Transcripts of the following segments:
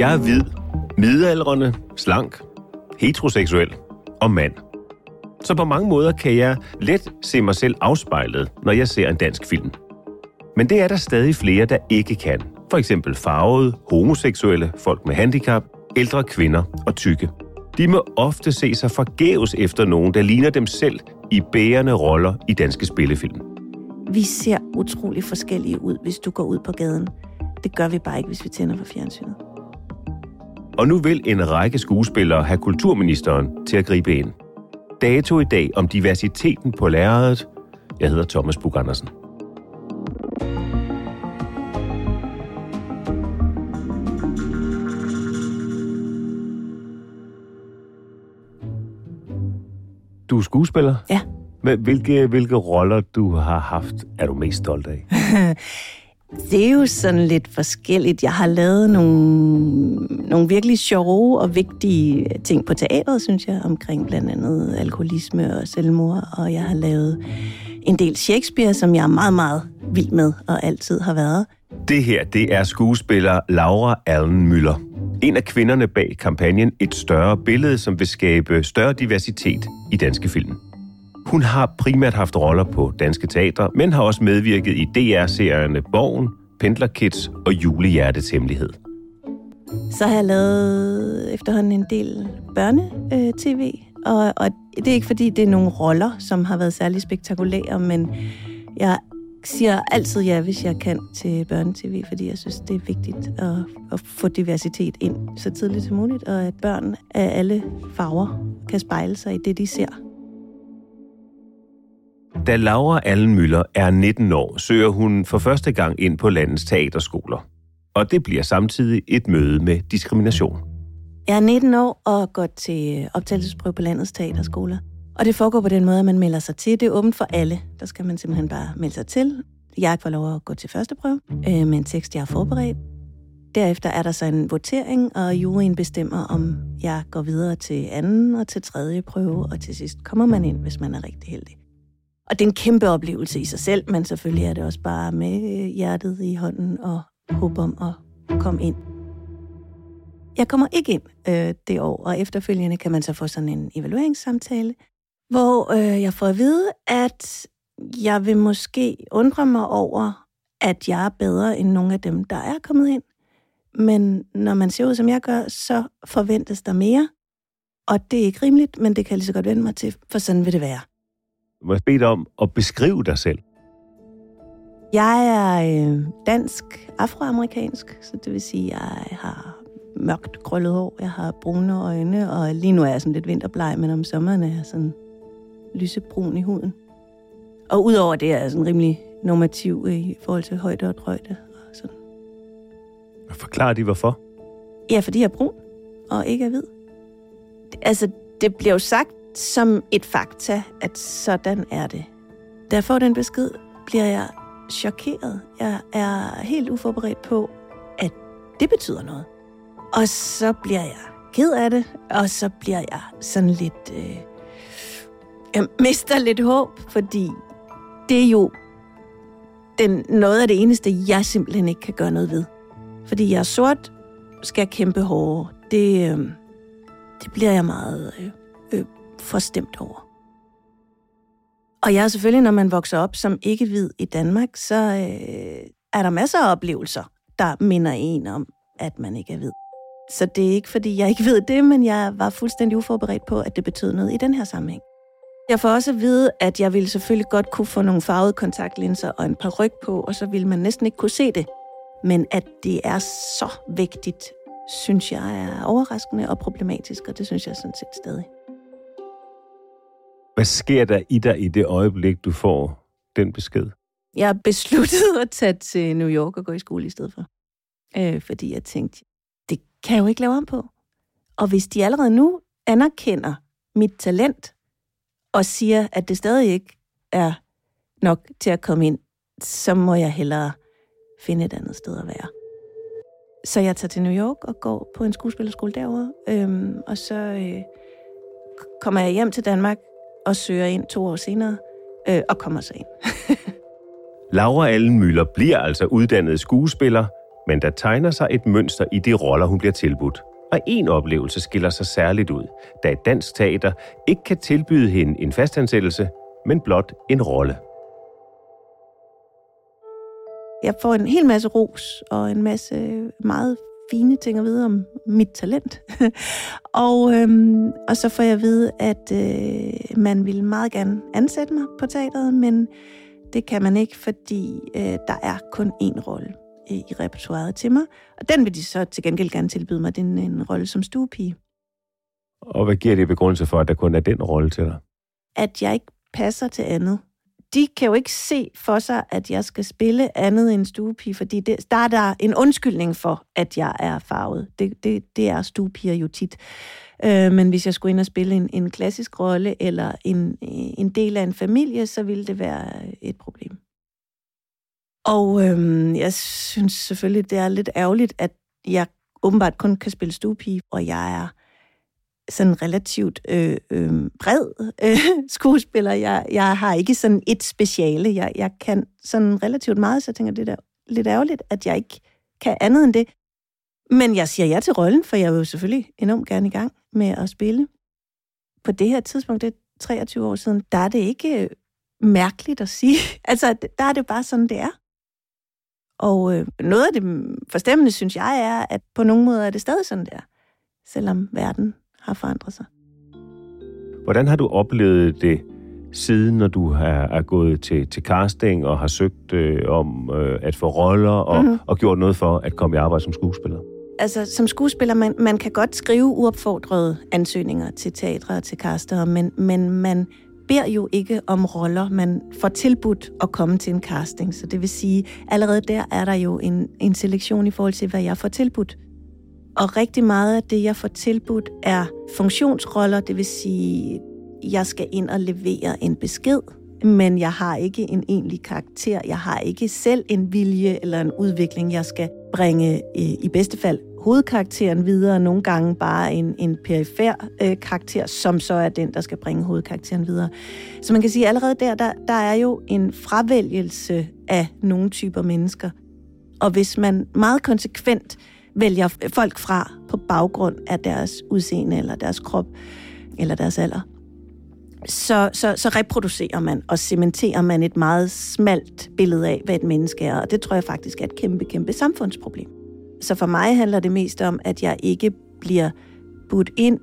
Jeg er hvid, midaldrende, slank, heteroseksuel og mand. Så på mange måder kan jeg let se mig selv afspejlet, når jeg ser en dansk film. Men det er der stadig flere, der ikke kan. For eksempel farvede, homoseksuelle, folk med handicap, ældre kvinder og tykke. De må ofte se sig forgæves efter nogen, der ligner dem selv i bærende roller i danske spillefilm. Vi ser utrolig forskellige ud, hvis du går ud på gaden. Det gør vi bare ikke, hvis vi tænder for fjernsynet. Og nu vil en række skuespillere have kulturministeren til at gribe ind. Dato i dag om diversiteten på lærredet. Jeg hedder Thomas Bug Andersen. Du er skuespiller? Ja. Hvilke, hvilke roller du har haft, er du mest stolt af? Det er jo sådan lidt forskelligt. Jeg har lavet nogle, nogle virkelig sjove og vigtige ting på teateret, synes jeg, omkring blandt andet alkoholisme og selvmord. Og jeg har lavet en del Shakespeare, som jeg er meget, meget vild med og altid har været. Det her, det er skuespiller Laura Allen Müller. En af kvinderne bag kampagnen Et større billede, som vil skabe større diversitet i danske film. Hun har primært haft roller på danske teatre, men har også medvirket i DR-serierne Borgen, Pendlerkids og Julehjertets Hemmelighed. Så har jeg lavet efterhånden en del børne-tv, og, og det er ikke fordi, det er nogle roller, som har været særlig spektakulære, men jeg siger altid ja, hvis jeg kan til børnetv, fordi jeg synes, det er vigtigt at, at få diversitet ind så tidligt som muligt, og at børn af alle farver kan spejle sig i det, de ser. Da Laura Allen Müller er 19 år, søger hun for første gang ind på landets teaterskoler. Og det bliver samtidig et møde med diskrimination. Jeg er 19 år og går til optagelsesprøve på landets teaterskoler. Og det foregår på den måde, at man melder sig til. Det er åbent for alle. Der skal man simpelthen bare melde sig til. Jeg får lov at gå til første prøve øh, med en tekst, jeg har forberedt. Derefter er der så en votering, og juryen bestemmer, om jeg går videre til anden og til tredje prøve, og til sidst kommer man ind, hvis man er rigtig heldig. Og det er en kæmpe oplevelse i sig selv, men selvfølgelig er det også bare med øh, hjertet i hånden og håb om at komme ind. Jeg kommer ikke ind øh, det år, og efterfølgende kan man så få sådan en evalueringssamtale, hvor øh, jeg får at vide, at jeg vil måske undre mig over, at jeg er bedre end nogle af dem, der er kommet ind. Men når man ser ud, som jeg gør, så forventes der mere. Og det er ikke rimeligt, men det kan jeg lige så godt vende mig til, for sådan vil det være. Må jeg bede dig om at beskrive dig selv? Jeg er øh, dansk afroamerikansk, så det vil sige, at jeg har mørkt krøllet hår, jeg har brune øjne, og lige nu er jeg sådan lidt vinterbleg, men om sommeren er jeg sådan lysebrun i huden. Og udover det er jeg sådan rimelig normativ i forhold til højde og drøjde. Og sådan. Forklar de, hvorfor? Ja, fordi jeg er brun og ikke er hvid. Altså, det bliver jo sagt som et fakta, at sådan er det. Da jeg får den besked, bliver jeg chokeret. Jeg er helt uforberedt på, at det betyder noget. Og så bliver jeg ked af det, og så bliver jeg sådan lidt... Øh, jeg mister lidt håb, fordi det er jo den, noget af det eneste, jeg simpelthen ikke kan gøre noget ved. Fordi jeg er sort, skal kæmpe hårdere. Det, øh, det bliver jeg meget øh, forstemt over. Og jeg er selvfølgelig, når man vokser op som ikke-hvid i Danmark, så øh, er der masser af oplevelser, der minder en om, at man ikke er hvid. Så det er ikke, fordi jeg ikke ved det, men jeg var fuldstændig uforberedt på, at det betød noget i den her sammenhæng. Jeg får også at vide, at jeg ville selvfølgelig godt kunne få nogle farvede kontaktlinser og en par ryg på, og så ville man næsten ikke kunne se det. Men at det er så vigtigt, synes jeg er overraskende og problematisk, og det synes jeg sådan set stadig. Hvad sker der i dig i det øjeblik, du får den besked? Jeg besluttede at tage til New York og gå i skole i stedet for. Øh, fordi jeg tænkte, det kan jeg jo ikke lave om på. Og hvis de allerede nu anerkender mit talent, og siger, at det stadig ikke er nok til at komme ind, så må jeg hellere finde et andet sted at være. Så jeg tager til New York og går på en skuespillerskole derovre, øhm, og så øh, kommer jeg hjem til Danmark og søger ind to år senere, øh, og kommer så ind. Laura Allenmøller bliver altså uddannet skuespiller, men der tegner sig et mønster i de roller, hun bliver tilbudt. Og en oplevelse skiller sig særligt ud, da et dansk teater ikke kan tilbyde hende en fastansættelse, men blot en rolle. Jeg får en hel masse ros og en masse meget fine ting at vide om mit talent. og, øhm, og så får jeg at vide, at øh, man vil meget gerne ansætte mig på teateret, men det kan man ikke, fordi øh, der er kun én rolle i repertoiret til mig. Og den vil de så til gengæld gerne tilbyde mig, den en rolle som stuepige. Og hvad giver det begrundelse for, at der kun er den rolle til dig? At jeg ikke passer til andet. De kan jo ikke se for sig, at jeg skal spille andet end stuepige, fordi det, der er der en undskyldning for, at jeg er farvet. Det, det, det er stuepiger jo tit. Øh, men hvis jeg skulle ind og spille en, en klassisk rolle, eller en, en del af en familie, så ville det være et problem. Og øhm, jeg synes selvfølgelig, det er lidt ærgerligt, at jeg åbenbart kun kan spille stuepige, og jeg er sådan relativt øh, øh, bred øh, skuespiller. Jeg, jeg har ikke sådan et speciale. Jeg, jeg kan sådan relativt meget, så jeg tænker, det er lidt ærgerligt, at jeg ikke kan andet end det. Men jeg siger ja til rollen, for jeg vil jo selvfølgelig enormt gerne i gang med at spille. På det her tidspunkt, det er 23 år siden, der er det ikke øh, mærkeligt at sige. Altså, der er det bare sådan, det er. Og øh, noget af det forstemmende, synes jeg, er, at på nogle måder er det stadig sådan der, selvom verden har forandret sig. Hvordan har du oplevet det siden, når du har, er gået til, til casting og har søgt øh, om øh, at få roller og, mm-hmm. og gjort noget for at komme i arbejde som skuespiller? Altså, som skuespiller, man, man kan godt skrive uopfordrede ansøgninger til teatre og til caster, men, men man beder jo ikke om roller. Man får tilbudt at komme til en casting, så det vil sige, allerede der er der jo en, en selektion i forhold til, hvad jeg får tilbudt. Og rigtig meget af det, jeg får tilbudt, er funktionsroller, det vil sige, jeg skal ind og levere en besked, men jeg har ikke en egentlig karakter. Jeg har ikke selv en vilje eller en udvikling, jeg skal bringe øh, i bedste fald hovedkarakteren videre, nogle gange bare en, en perifer øh, karakter, som så er den, der skal bringe hovedkarakteren videre. Så man kan sige, at allerede der, der, der er jo en fravælgelse af nogle typer mennesker. Og hvis man meget konsekvent vælger folk fra på baggrund af deres udseende, eller deres krop, eller deres alder, så, så, så reproducerer man og cementerer man et meget smalt billede af, hvad et menneske er. Og det tror jeg faktisk er et kæmpe, kæmpe samfundsproblem. Så for mig handler det mest om, at jeg ikke bliver budt ind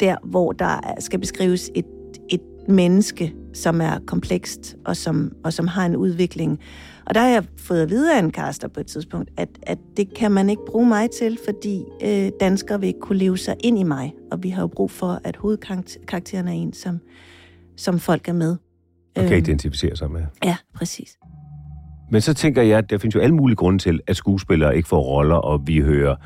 der, hvor der skal beskrives et, et menneske, som er komplekst og som, og som har en udvikling. Og der har jeg fået at vide af en kaster på et tidspunkt, at, at det kan man ikke bruge mig til, fordi øh, danskere vil ikke kunne leve sig ind i mig. Og vi har jo brug for, at hovedkarakteren er en, som, som folk er med. Og kan øhm, identificere sig med. Ja, præcis. Men så tænker jeg, at der findes jo alle mulige grunde til, at skuespillere ikke får roller, og vi hører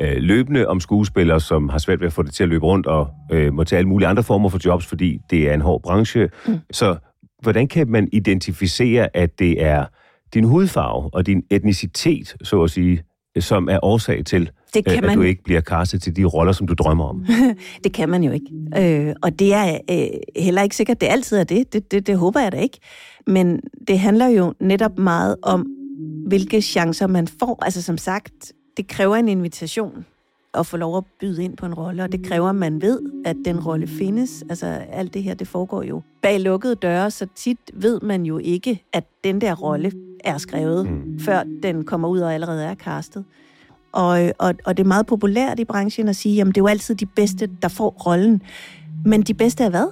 øh, løbende om skuespillere, som har svært ved at få det til at løbe rundt, og øh, må tage alle mulige andre former for jobs, fordi det er en hård branche. Mm. Så hvordan kan man identificere, at det er din hudfarve og din etnicitet, så at sige, som er årsag til, Det kan at man- du ikke bliver castet til de roller, som du drømmer om. Det kan man jo ikke. Øh, og det er øh, heller ikke sikkert, det altid er det. Det, det. det håber jeg da ikke. Men det handler jo netop meget om, hvilke chancer man får. Altså som sagt, det kræver en invitation at få lov at byde ind på en rolle, og det kræver, at man ved, at den rolle findes. Altså alt det her, det foregår jo bag lukkede døre, så tit ved man jo ikke, at den der rolle er skrevet, mm. før den kommer ud og allerede er castet. Og, og, og det er meget populært i branchen at sige, jamen det er jo altid de bedste, der får rollen. Men de bedste er hvad?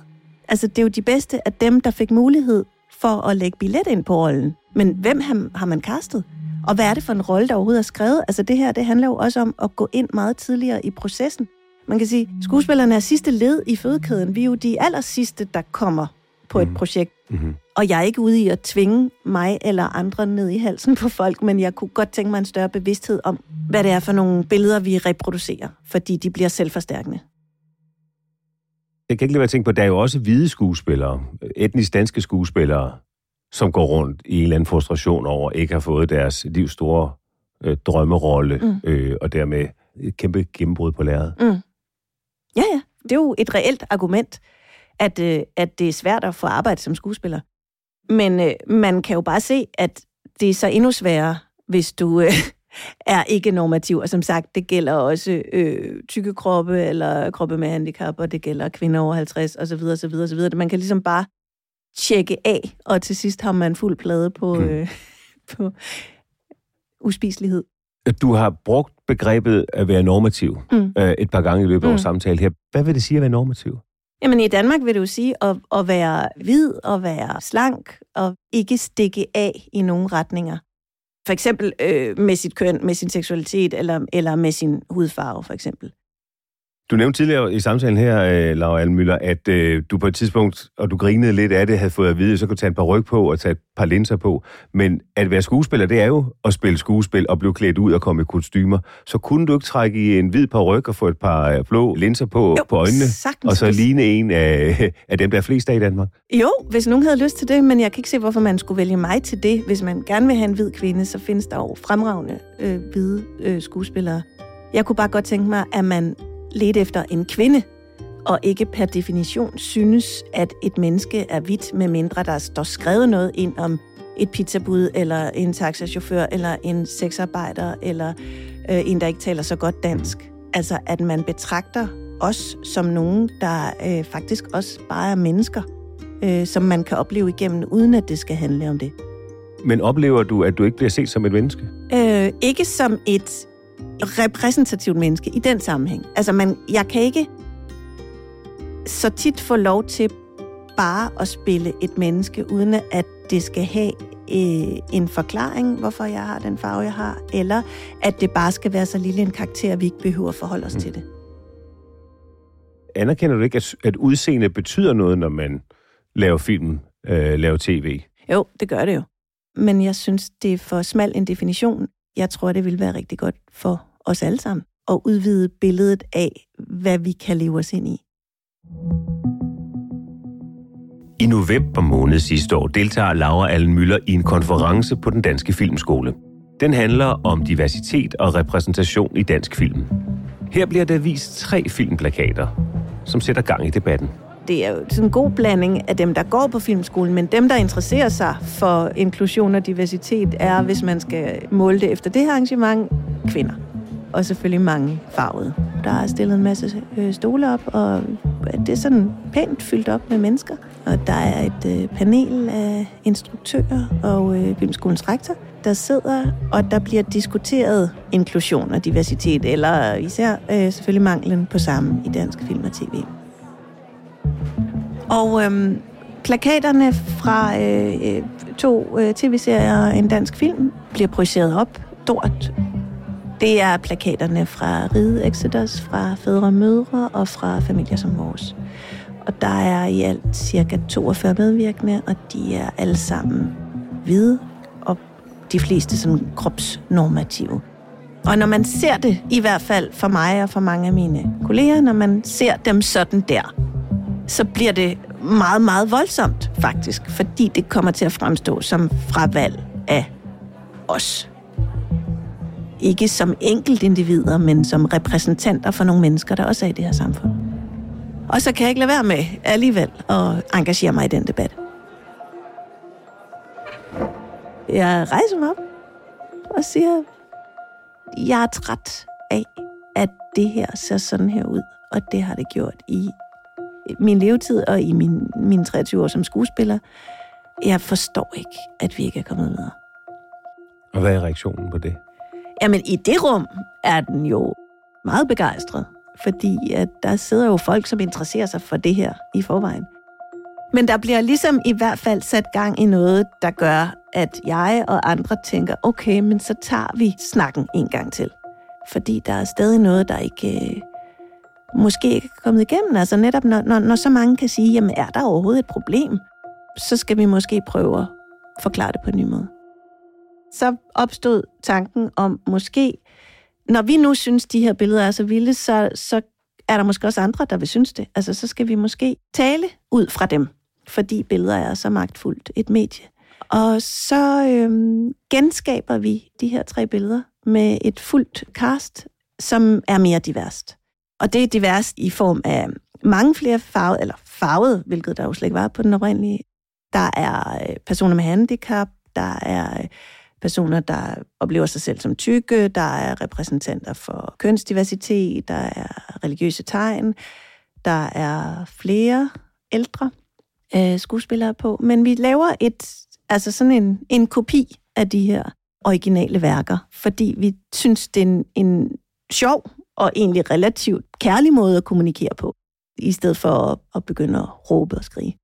Altså det er jo de bedste af dem, der fik mulighed for at lægge billet ind på rollen. Men hvem har, har man castet? Og hvad er det for en rolle, der overhovedet er skrevet? Altså det her, det handler jo også om at gå ind meget tidligere i processen. Man kan sige, skuespillerne er sidste led i fødekæden. Vi er jo de aller sidste, der kommer på et projekt. Mm-hmm. Og jeg er ikke ude i at tvinge mig eller andre ned i halsen på folk, men jeg kunne godt tænke mig en større bevidsthed om, hvad det er for nogle billeder, vi reproducerer, fordi de bliver selvforstærkende. Jeg kan ikke lade være at tænke på, at der er jo også hvide skuespillere, etnisk danske skuespillere, som går rundt i en eller anden frustration over ikke har fået deres livs store øh, drømmerolle, mm. øh, og dermed et kæmpe gennembrud på lærredet. Mm. Ja, ja. Det er jo et reelt argument, at, øh, at det er svært at få arbejde som skuespiller. Men øh, man kan jo bare se, at det er så endnu sværere, hvis du øh, er ikke normativ. Og som sagt, det gælder også øh, tykke kroppe, eller kroppe med handicap, og det gælder kvinder over 50, osv. osv., osv. Man kan ligesom bare tjekke af, og til sidst har man fuld plade på, Mm. øh, på uspiselighed. Du har brugt begrebet at være normativ Mm. øh, et par gange i løbet af Mm. vores samtale her. Hvad vil det sige at være normativ? Jamen i Danmark vil det jo sige at, at være hvid og være slank og ikke stikke af i nogen retninger. For eksempel øh, med sit køn, med sin seksualitet eller, eller med sin hudfarve for eksempel. Du nævnte tidligere i samtalen her, øh, Laura Almøller, at øh, du på et tidspunkt, og du grinede lidt af det, havde fået at vide, så kunne tage et par ryg på og tage et par linser på. Men at være skuespiller, det er jo at spille skuespil og blive klædt ud og komme i kostymer. Så kunne du ikke trække i en hvid par ryg og få et par øh, blå linser på, Jo, på øjnene, sagtens. og så ligne en af, af dem, der er flest af i Danmark? Jo, hvis nogen havde lyst til det, men jeg kan ikke se, hvorfor man skulle vælge mig til det. Hvis man gerne vil have en hvid kvinde, så findes der jo fremragende øh, hvide øh, skuespillere. Jeg kunne bare godt tænke mig, at man ledte efter en kvinde, og ikke per definition synes, at et menneske er hvidt, med mindre der står skrevet noget ind om et pizzabud, eller en taxachauffør, eller en sexarbejder, eller øh, en, der ikke taler så godt dansk. Altså, at man betragter os som nogen, der øh, faktisk også bare er mennesker, øh, som man kan opleve igennem, uden at det skal handle om det. Men oplever du, at du ikke bliver set som et menneske? Øh, ikke som et repræsentativt menneske i den sammenhæng. Altså, man, jeg kan ikke så tit få lov til bare at spille et menneske, uden at det skal have øh, en forklaring, hvorfor jeg har den farve, jeg har, eller at det bare skal være så lille en karakter, at vi ikke behøver at forholde os mm. til det. Anerkender du ikke, at, at udseende betyder noget, når man laver film, øh, laver tv? Jo, det gør det jo. Men jeg synes, det er for smal en definition. Jeg tror, det vil være rigtig godt for os alle sammen at udvide billedet af, hvad vi kan leve os ind i. I november måned sidste år deltager Laura Allen Møller i en konference på den Danske Filmskole. Den handler om diversitet og repræsentation i dansk film. Her bliver der vist tre filmplakater, som sætter gang i debatten. Det er jo sådan en god blanding af dem, der går på filmskolen, men dem, der interesserer sig for inklusion og diversitet, er, hvis man skal måle det efter det her arrangement, kvinder. Og selvfølgelig mange farvede. Der er stillet en masse øh, stole op, og det er sådan pænt fyldt op med mennesker. Og der er et øh, panel af instruktører og øh, filmskolens rektor, der sidder, og der bliver diskuteret inklusion og diversitet, eller især øh, selvfølgelig manglen på samme i dansk film og tv. Og øhm, plakaterne fra øh, øh, to øh, tv-serier og en dansk film bliver projiceret op stort. Det er plakaterne fra Ride Exodus, fra Fædre og Mødre og fra Familier som Vores. Og der er i alt cirka 42 medvirkende, og de er alle sammen hvide, og de fleste sådan kropsnormative. Og når man ser det, i hvert fald for mig og for mange af mine kolleger, når man ser dem sådan der, så bliver det meget, meget voldsomt faktisk, fordi det kommer til at fremstå som fravalg af os. Ikke som enkeltindivider, men som repræsentanter for nogle mennesker, der også er i det her samfund. Og så kan jeg ikke lade være med alligevel at engagere mig i den debat. Jeg rejser mig op og siger, jeg er træt af, at det her ser sådan her ud, og det har det gjort i min levetid og i min, mine 23 år som skuespiller. Jeg forstår ikke, at vi ikke er kommet videre. Og hvad er reaktionen på det? Jamen, i det rum er den jo meget begejstret, fordi at der sidder jo folk, som interesserer sig for det her i forvejen. Men der bliver ligesom i hvert fald sat gang i noget, der gør, at jeg og andre tænker, okay, men så tager vi snakken en gang til. Fordi der er stadig noget, der ikke øh, måske ikke er kommet igennem. Altså netop når, når, når så mange kan sige, jamen er der overhovedet et problem, så skal vi måske prøve at forklare det på en ny måde. Så opstod tanken om måske, når vi nu synes, de her billeder er så vilde, så, så er der måske også andre, der vil synes det. Altså så skal vi måske tale ud fra dem, fordi billeder er så magtfuldt et medie. Og så øhm, genskaber vi de her tre billeder med et fuldt cast, som er mere diverst. Og det er divers i form af mange flere farvede, eller farvet, hvilket der jo slet ikke var på den oprindelige. Der er øh, personer med handicap, der er øh, personer, der oplever sig selv som tykke, der er repræsentanter for kønsdiversitet, der er religiøse tegn, der er flere ældre øh, skuespillere på. Men vi laver et, altså sådan en, en kopi af de her originale værker, fordi vi synes, det er en, en sjov og egentlig relativt kærlig måde at kommunikere på, i stedet for at, at begynde at råbe og skrige.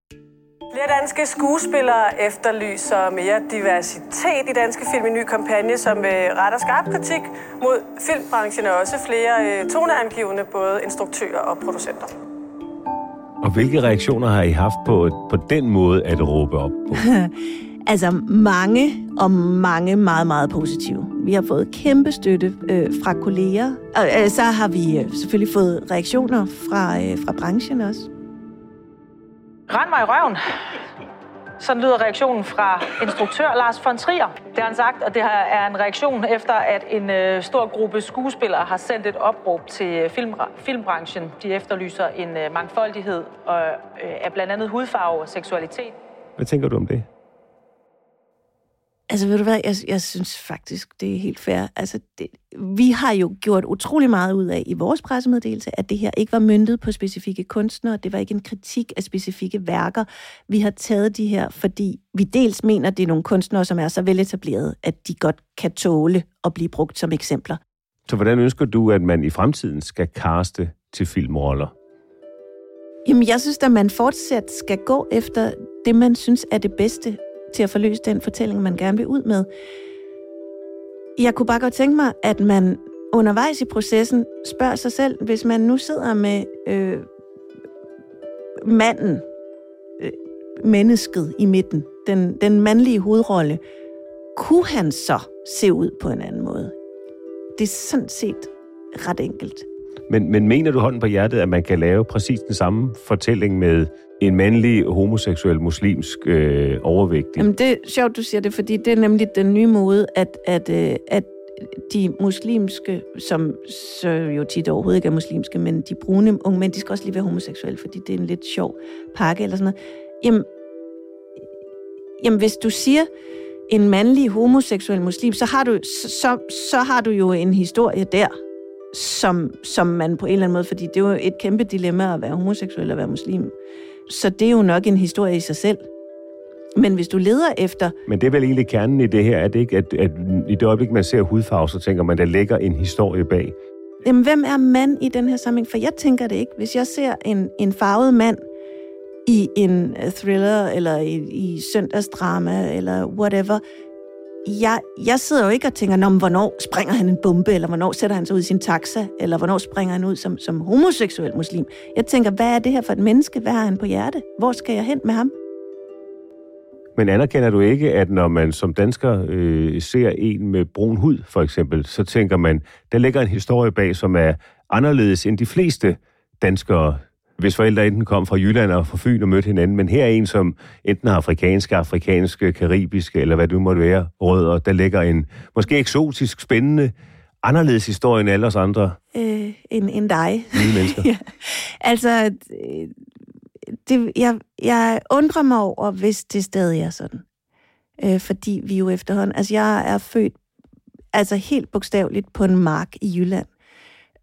Flere danske skuespillere efterlyser mere diversitet i danske film i ny kampagne, som retter skarp kritik mod filmbranchen og også flere øh, toneangivende både instruktører og producenter. Og hvilke reaktioner har I haft på, på den måde at råbe op på? Altså mange og mange meget, meget positive. Vi har fået kæmpe støtte øh, fra kolleger, og øh, så har vi øh, selvfølgelig fået reaktioner fra, øh, fra branchen også. Rend mig i røven. Sådan lyder reaktionen fra instruktør Lars von Trier. Det har han sagt, og det er en reaktion efter, at en øh, stor gruppe skuespillere har sendt et opråb til film, filmbranchen. De efterlyser en øh, mangfoldighed og, øh, af blandt andet hudfarve og seksualitet. Hvad tænker du om det? Altså, ved du hvad, jeg, jeg synes faktisk, det er helt fair. Altså, det, vi har jo gjort utrolig meget ud af i vores pressemeddelelse, at det her ikke var myndet på specifikke kunstnere. Det var ikke en kritik af specifikke værker. Vi har taget de her, fordi vi dels mener, det er nogle kunstnere, som er så veletablerede, at de godt kan tåle at blive brugt som eksempler. Så hvordan ønsker du, at man i fremtiden skal kaste til filmroller? Jamen, jeg synes, at man fortsat skal gå efter det, man synes er det bedste til at forløse den fortælling, man gerne vil ud med. Jeg kunne bare godt tænke mig, at man undervejs i processen spørger sig selv, hvis man nu sidder med øh, manden, øh, mennesket i midten, den, den mandlige hovedrolle, kunne han så se ud på en anden måde? Det er sådan set ret enkelt. Men, men mener du hånden på hjertet, at man kan lave præcis den samme fortælling med en mandlig, homoseksuel, muslimsk øh, overvægtig? Jamen det er sjovt, du siger det, fordi det er nemlig den nye måde, at, at, øh, at de muslimske, som så jo tit overhovedet ikke er muslimske, men de brune unge mænd, de skal også lige være homoseksuelle, fordi det er en lidt sjov pakke eller sådan noget. Jamen, jamen hvis du siger en mandlig homoseksuel muslim, så har du, så, så har du jo en historie der, som, som man på en eller anden måde, fordi det er jo et kæmpe dilemma at være homoseksuel og være muslim. Så det er jo nok en historie i sig selv. Men hvis du leder efter... Men det er vel egentlig kernen i det her, at det ikke, at, at i det øjeblik, man ser hudfarve, så tænker man, der ligger en historie bag. Jamen, hvem er mand i den her sammenhæng? For jeg tænker det ikke. Hvis jeg ser en, en farvet mand i en thriller, eller i, i søndagsdrama, eller whatever, jeg, jeg sidder jo ikke og tænker, Nå, hvornår springer han en bombe, eller hvornår sætter han sig ud i sin taxa, eller hvornår springer han ud som, som homoseksuel muslim. Jeg tænker, hvad er det her for et menneske? Hvad har han på hjerte? Hvor skal jeg hen med ham? Men anerkender du ikke, at når man som dansker øh, ser en med brun hud, for eksempel, så tænker man, der ligger en historie bag, som er anderledes end de fleste danskere hvis forældre enten kom fra Jylland og fra Fyn og mødte hinanden, men her er en, som enten har afrikanske, afrikanske, karibiske, eller hvad du måtte være, rødder, der ligger en måske eksotisk, spændende, anderledes historie end alle os andre øh, end, end dig. nye mennesker. ja. Altså, det, jeg, jeg undrer mig over, hvis det stadig er sådan. Øh, fordi vi jo efterhånden... Altså, jeg er født altså helt bogstaveligt på en mark i Jylland.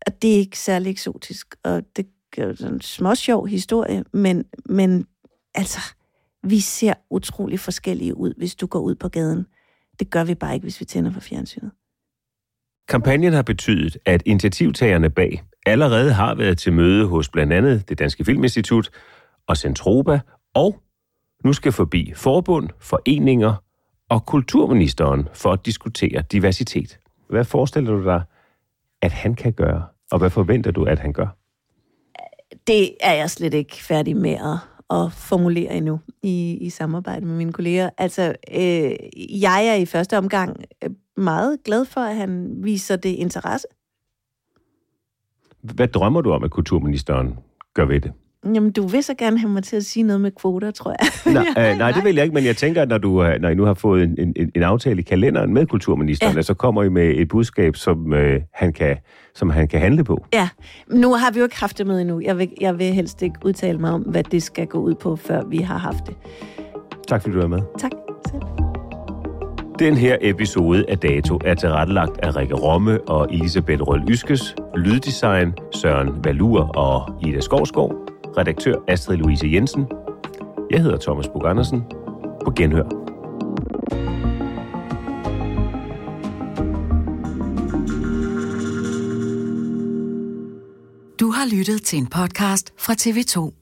Og det er ikke særlig eksotisk, og det sådan en småsjov historie, men, men altså, vi ser utrolig forskellige ud, hvis du går ud på gaden. Det gør vi bare ikke, hvis vi tænder for fjernsynet. Kampagnen har betydet, at initiativtagerne bag allerede har været til møde hos blandt andet det Danske Filminstitut og Centroba, og nu skal forbi forbund, foreninger og kulturministeren for at diskutere diversitet. Hvad forestiller du dig, at han kan gøre, og hvad forventer du, at han gør? Det er jeg slet ikke færdig med at, at formulere endnu i, i samarbejde med mine kolleger. Altså, øh, jeg er i første omgang øh, meget glad for, at han viser det interesse. Hvad drømmer du om, at kulturministeren gør ved det? Jamen, du vil så gerne have mig til at sige noget med kvoter, tror jeg. Nej, øh, nej, det vil jeg ikke, men jeg tænker, at når, du, øh, når I nu har fået en, en, en aftale i kalenderen med kulturministeren, Ja. så kommer I med et budskab, som, øh, han kan, som han kan handle på. Ja, nu har vi jo ikke haft det med endnu. Jeg vil, jeg vil helst ikke udtale mig om, hvad det skal gå ud på, før vi har haft det. Tak fordi du er med. Tak selv. Den her episode af Dato er tilrettelagt af Rikke Romme og Elisabeth Røl Yskes, lyddesign Søren Valur og Ida Skovskov, redaktør Astrid Louise Jensen. Jeg hedder Thomas Bug Andersen. På genhør. Du har lyttet til en podcast fra TV2.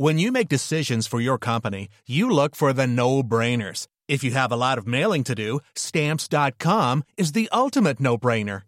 When you make decisions for your company, you look for the no-brainers. If you have a lot of mailing to do, stamps.com is the ultimate no-brainer.